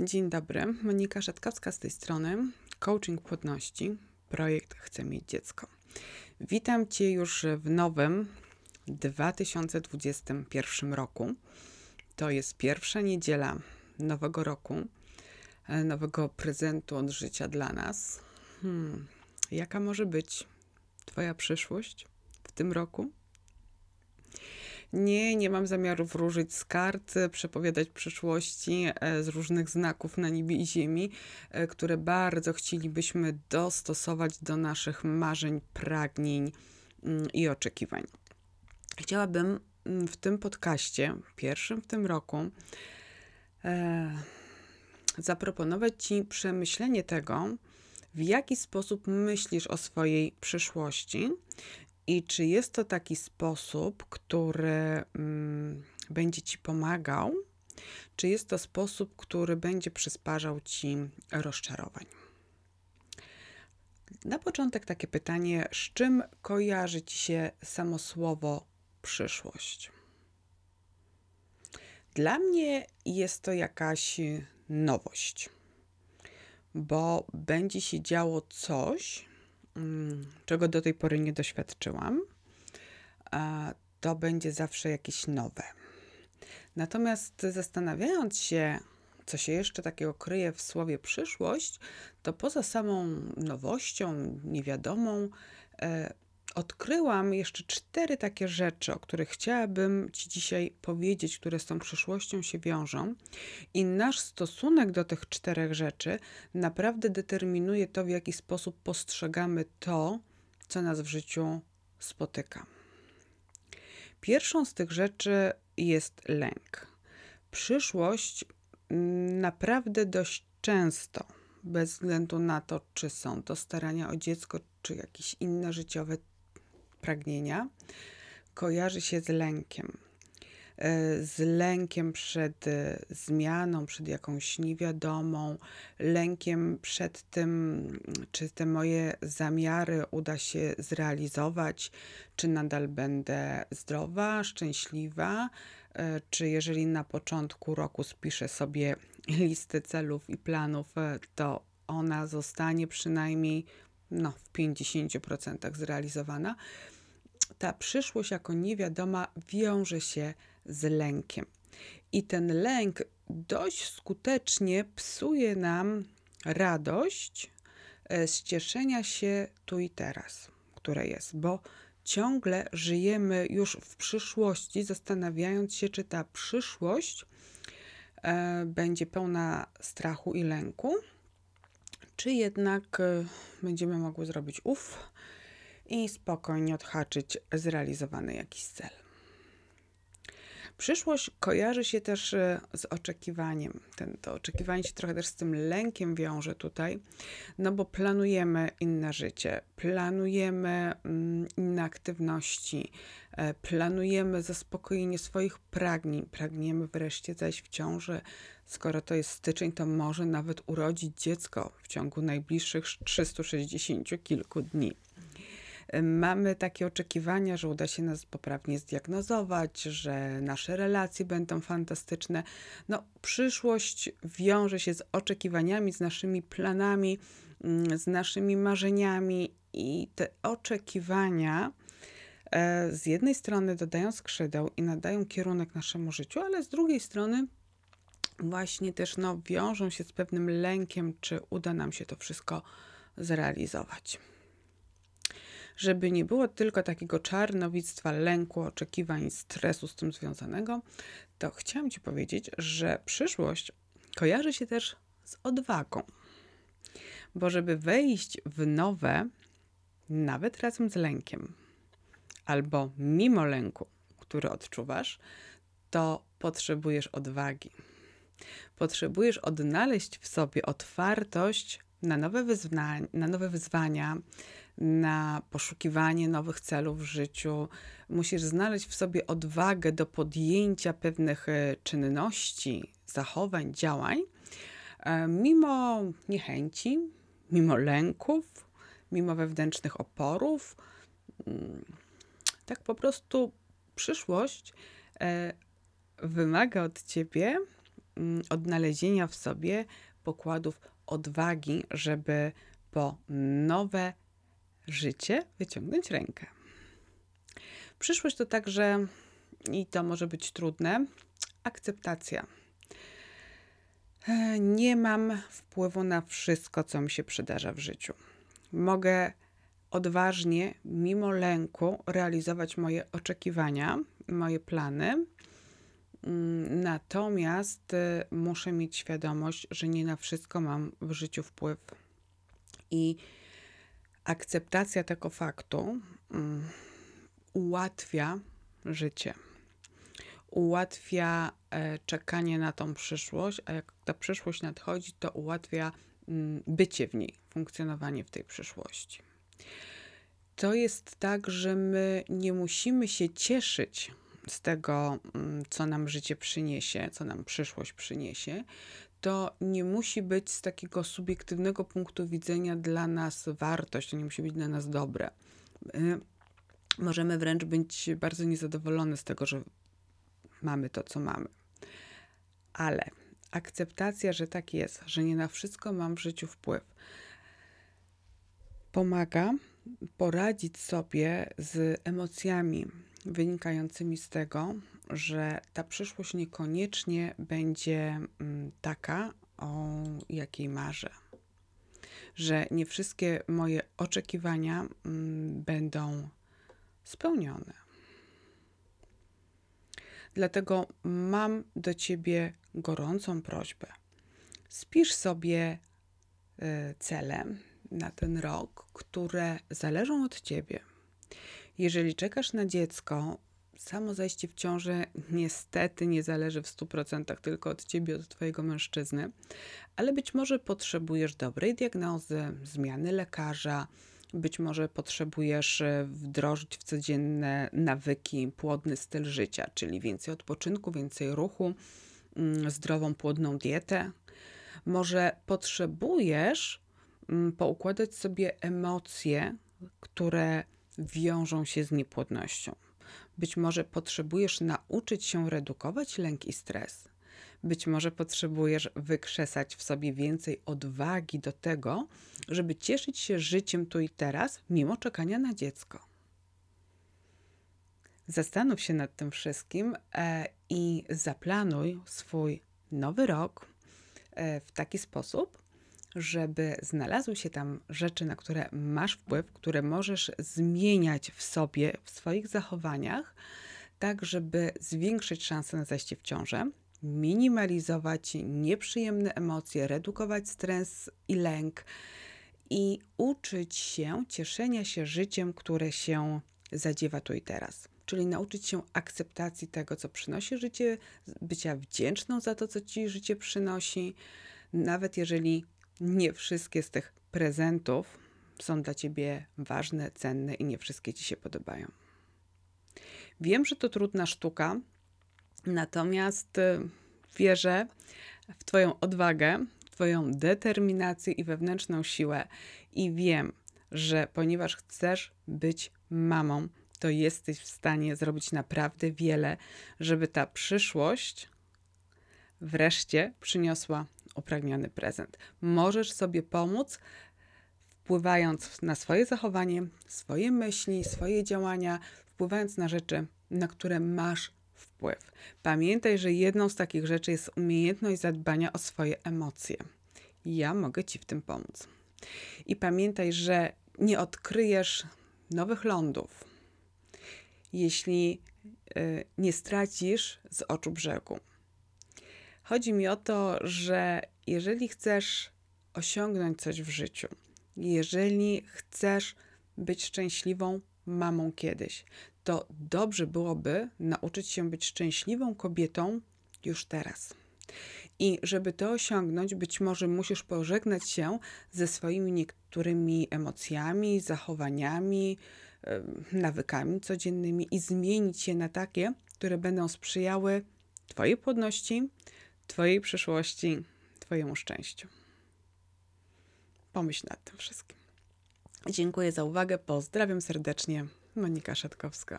Dzień dobry, Monika Szatkowska z tej strony, Coaching Płodności, projekt Chcę mieć dziecko. Witam Cię już w nowym 2021 roku. To jest pierwsza niedziela nowego roku, e, nowego prezentu od życia dla nas. Hmm, jaka może być Twoja przyszłość w tym roku? Nie, nie mam zamiaru wróżyć z kart, przepowiadać przyszłości e, z różnych znaków na niebie i ziemi, e, które bardzo chcielibyśmy dostosować do naszych marzeń, pragnień mm, i oczekiwań. Chciałabym mm, w tym podcaście, pierwszym w tym roku, e, zaproponować Ci przemyślenie tego, w jaki sposób myślisz o swojej przyszłości i czy jest to taki sposób, który mm, będzie ci pomagał, czy jest to sposób, który będzie przysparzał ci rozczarowań? Na początek takie pytanie: z czym kojarzy ci się samo słowo przyszłość? Dla mnie jest to jakaś nowość, bo będzie się działo coś, czego do tej pory nie doświadczyłam, to będzie zawsze jakieś nowe. Natomiast zastanawiając się, co się jeszcze takiego kryje w słowie przyszłość, to poza samą nowością, niewiadomą, e, odkryłam jeszcze cztery takie rzeczy, o których chciałabym Ci dzisiaj powiedzieć, które z tą przyszłością się wiążą. I nasz stosunek do tych czterech rzeczy naprawdę determinuje to, w jaki sposób postrzegamy to, co nas w życiu spotyka. Pierwszą z tych rzeczy jest lęk. Przyszłość naprawdę dość często, bez względu na to, czy są to starania o dziecko, czy jakieś inne życiowe pragnienia kojarzy się z lękiem. E, z lękiem przed e, zmianą, przed jakąś niewiadomą, lękiem przed tym, czy te moje zamiary uda się zrealizować, czy nadal będę zdrowa, szczęśliwa, e, czy jeżeli na początku roku spiszę sobie listę celów i planów, to ona zostanie przynajmniej no, w 50% zrealizowana ta przyszłość jako niewiadoma wiąże się z lękiem. I ten lęk dość skutecznie psuje nam radość e, z cieszenia się tu i teraz, które jest, bo ciągle żyjemy już w przyszłości, zastanawiając się, czy ta przyszłość e, będzie pełna strachu i lęku, czy jednak e, będziemy mogły zrobić uf i spokojnie odhaczyć zrealizowany jakiś cel. Przyszłość kojarzy się też e, z oczekiwaniem. Ten, to oczekiwanie się trochę też z tym lękiem wiąże tutaj, no bo planujemy inne życie, planujemy mm, inne aktywności, e, planujemy zaspokojenie swoich pragnień, pragniemy wreszcie zajść w ciąży. Skoro to jest styczeń, to może nawet urodzić dziecko w ciągu najbliższych 360 kilku dni mamy takie oczekiwania, że uda się nas poprawnie zdiagnozować, że nasze relacje będą fantastyczne. No, przyszłość wiąże się z oczekiwaniami, z naszymi planami, mm, z naszymi marzeniami i te oczekiwania e, z jednej strony dodają skrzydeł i nadają kierunek naszemu życiu, ale z drugiej strony właśnie też no, wiążą się z pewnym lękiem, czy uda nam się to wszystko zrealizować żeby nie było tylko takiego czarnowictwa, lęku, oczekiwań, stresu z tym związanego, to chciałam Ci powiedzieć, że przyszłość kojarzy się też z odwagą. Bo żeby wejść w nowe, nawet razem z lękiem, albo mimo lęku, który odczuwasz, to potrzebujesz odwagi. Potrzebujesz odnaleźć w sobie otwartość na nowe, na nowe wyzwania, na poszukiwanie nowych celów w życiu. Musisz znaleźć w sobie odwagę do podjęcia pewnych e, czynności, zachowań, działań, e, mimo niechęci, mimo lęków, mimo wewnętrznych oporów. Tak po prostu przyszłość e, wymaga od ciebie mm, odnalezienia w sobie pokładów odwagi, żeby po nowe życie wyciągnąć rękę. Przyszłość to także, i to może być trudne, akceptacja. E, nie mam wpływu na wszystko, co mi się przydarza w życiu. Mogę odważnie, mimo lęku, realizować moje oczekiwania, moje plany. Mm, natomiast y, muszę mieć świadomość, że nie na wszystko mam w życiu wpływ. I akceptacja tego faktu um, ułatwia życie. Ułatwia e, czekanie na tą przyszłość, a jak ta przyszłość nadchodzi, to ułatwia mm, bycie w niej, funkcjonowanie w tej przyszłości. To jest tak, że my nie musimy się cieszyć z tego, mm, co nam życie przyniesie, co nam przyszłość przyniesie, to nie musi być z takiego subiektywnego punktu widzenia dla nas wartość, to nie musi być dla nas dobre. My możemy wręcz być bardzo niezadowolone z tego, że mamy to, co mamy. Ale akceptacja, że tak jest, że nie na wszystko mam w życiu wpływ, pomaga poradzić sobie z emocjami wynikającymi z tego, że ta przyszłość niekoniecznie będzie mm, taka, o jakiej marzę. Że nie wszystkie moje oczekiwania mm, będą spełnione. Dlatego mam do ciebie gorącą prośbę. Spisz sobie e, cele na ten rok, które zależą od ciebie. Jeżeli czekasz na dziecko, samo zajście w ciąży niestety nie zależy w 100% tylko od ciebie, od twojego mężczyzny, ale być może potrzebujesz dobrej diagnozy, zmiany lekarza, być może potrzebujesz e, wdrożyć w codzienne nawyki płodny styl życia, czyli więcej odpoczynku, więcej ruchu, mm, zdrową, płodną dietę. Może potrzebujesz mm, poukładać sobie emocje, które wiążą się z niepłodnością. Być może potrzebujesz nauczyć się redukować lęk i stres. Być może potrzebujesz wykrzesać w sobie więcej odwagi do tego, żeby cieszyć się życiem tu i teraz, mimo czekania na dziecko. Zastanów się nad tym wszystkim e, i zaplanuj swój nowy rok e, w taki sposób, żeby znalazły się tam rzeczy, na które masz wpływ, które możesz zmieniać w sobie, w swoich zachowaniach, tak żeby zwiększyć szanse na zajście w ciążę, minimalizować nieprzyjemne emocje, redukować stres i lęk i uczyć się cieszenia się życiem, które się zadziewa tu i teraz. Czyli nauczyć się akceptacji tego, co przynosi życie, bycia wdzięczną za to, co ci życie przynosi, nawet jeżeli nie wszystkie z tych prezentów są dla ciebie ważne, cenne i nie wszystkie ci się podobają. Wiem, że to trudna sztuka, natomiast y, wierzę w Twoją odwagę, Twoją determinację i wewnętrzną siłę i wiem, że ponieważ chcesz być mamą, to jesteś w stanie zrobić naprawdę wiele, żeby ta przyszłość wreszcie przyniosła upragniony prezent. Możesz sobie pomóc, wpływając na swoje zachowanie, swoje myśli, swoje działania, wpływając na rzeczy, na które masz wpływ. Pamiętaj, że jedną z takich rzeczy jest umiejętność zadbania o swoje emocje. Ja mogę Ci w tym pomóc. I pamiętaj, że nie odkryjesz nowych lądów, jeśli y, nie stracisz z oczu brzegu. Chodzi mi o to, że jeżeli chcesz osiągnąć coś w życiu, jeżeli chcesz być szczęśliwą mamą kiedyś, to dobrze byłoby nauczyć się być szczęśliwą kobietą już teraz. I żeby to osiągnąć, być może musisz pożegnać się ze swoimi niektórymi emocjami, zachowaniami, nawykami codziennymi i zmienić je na takie, które będą sprzyjały Twojej płodności, Twojej przyszłości, Twojemu szczęściu. Pomyśl nad tym wszystkim. Dziękuję za uwagę. Pozdrawiam serdecznie. Monika Szatkowska.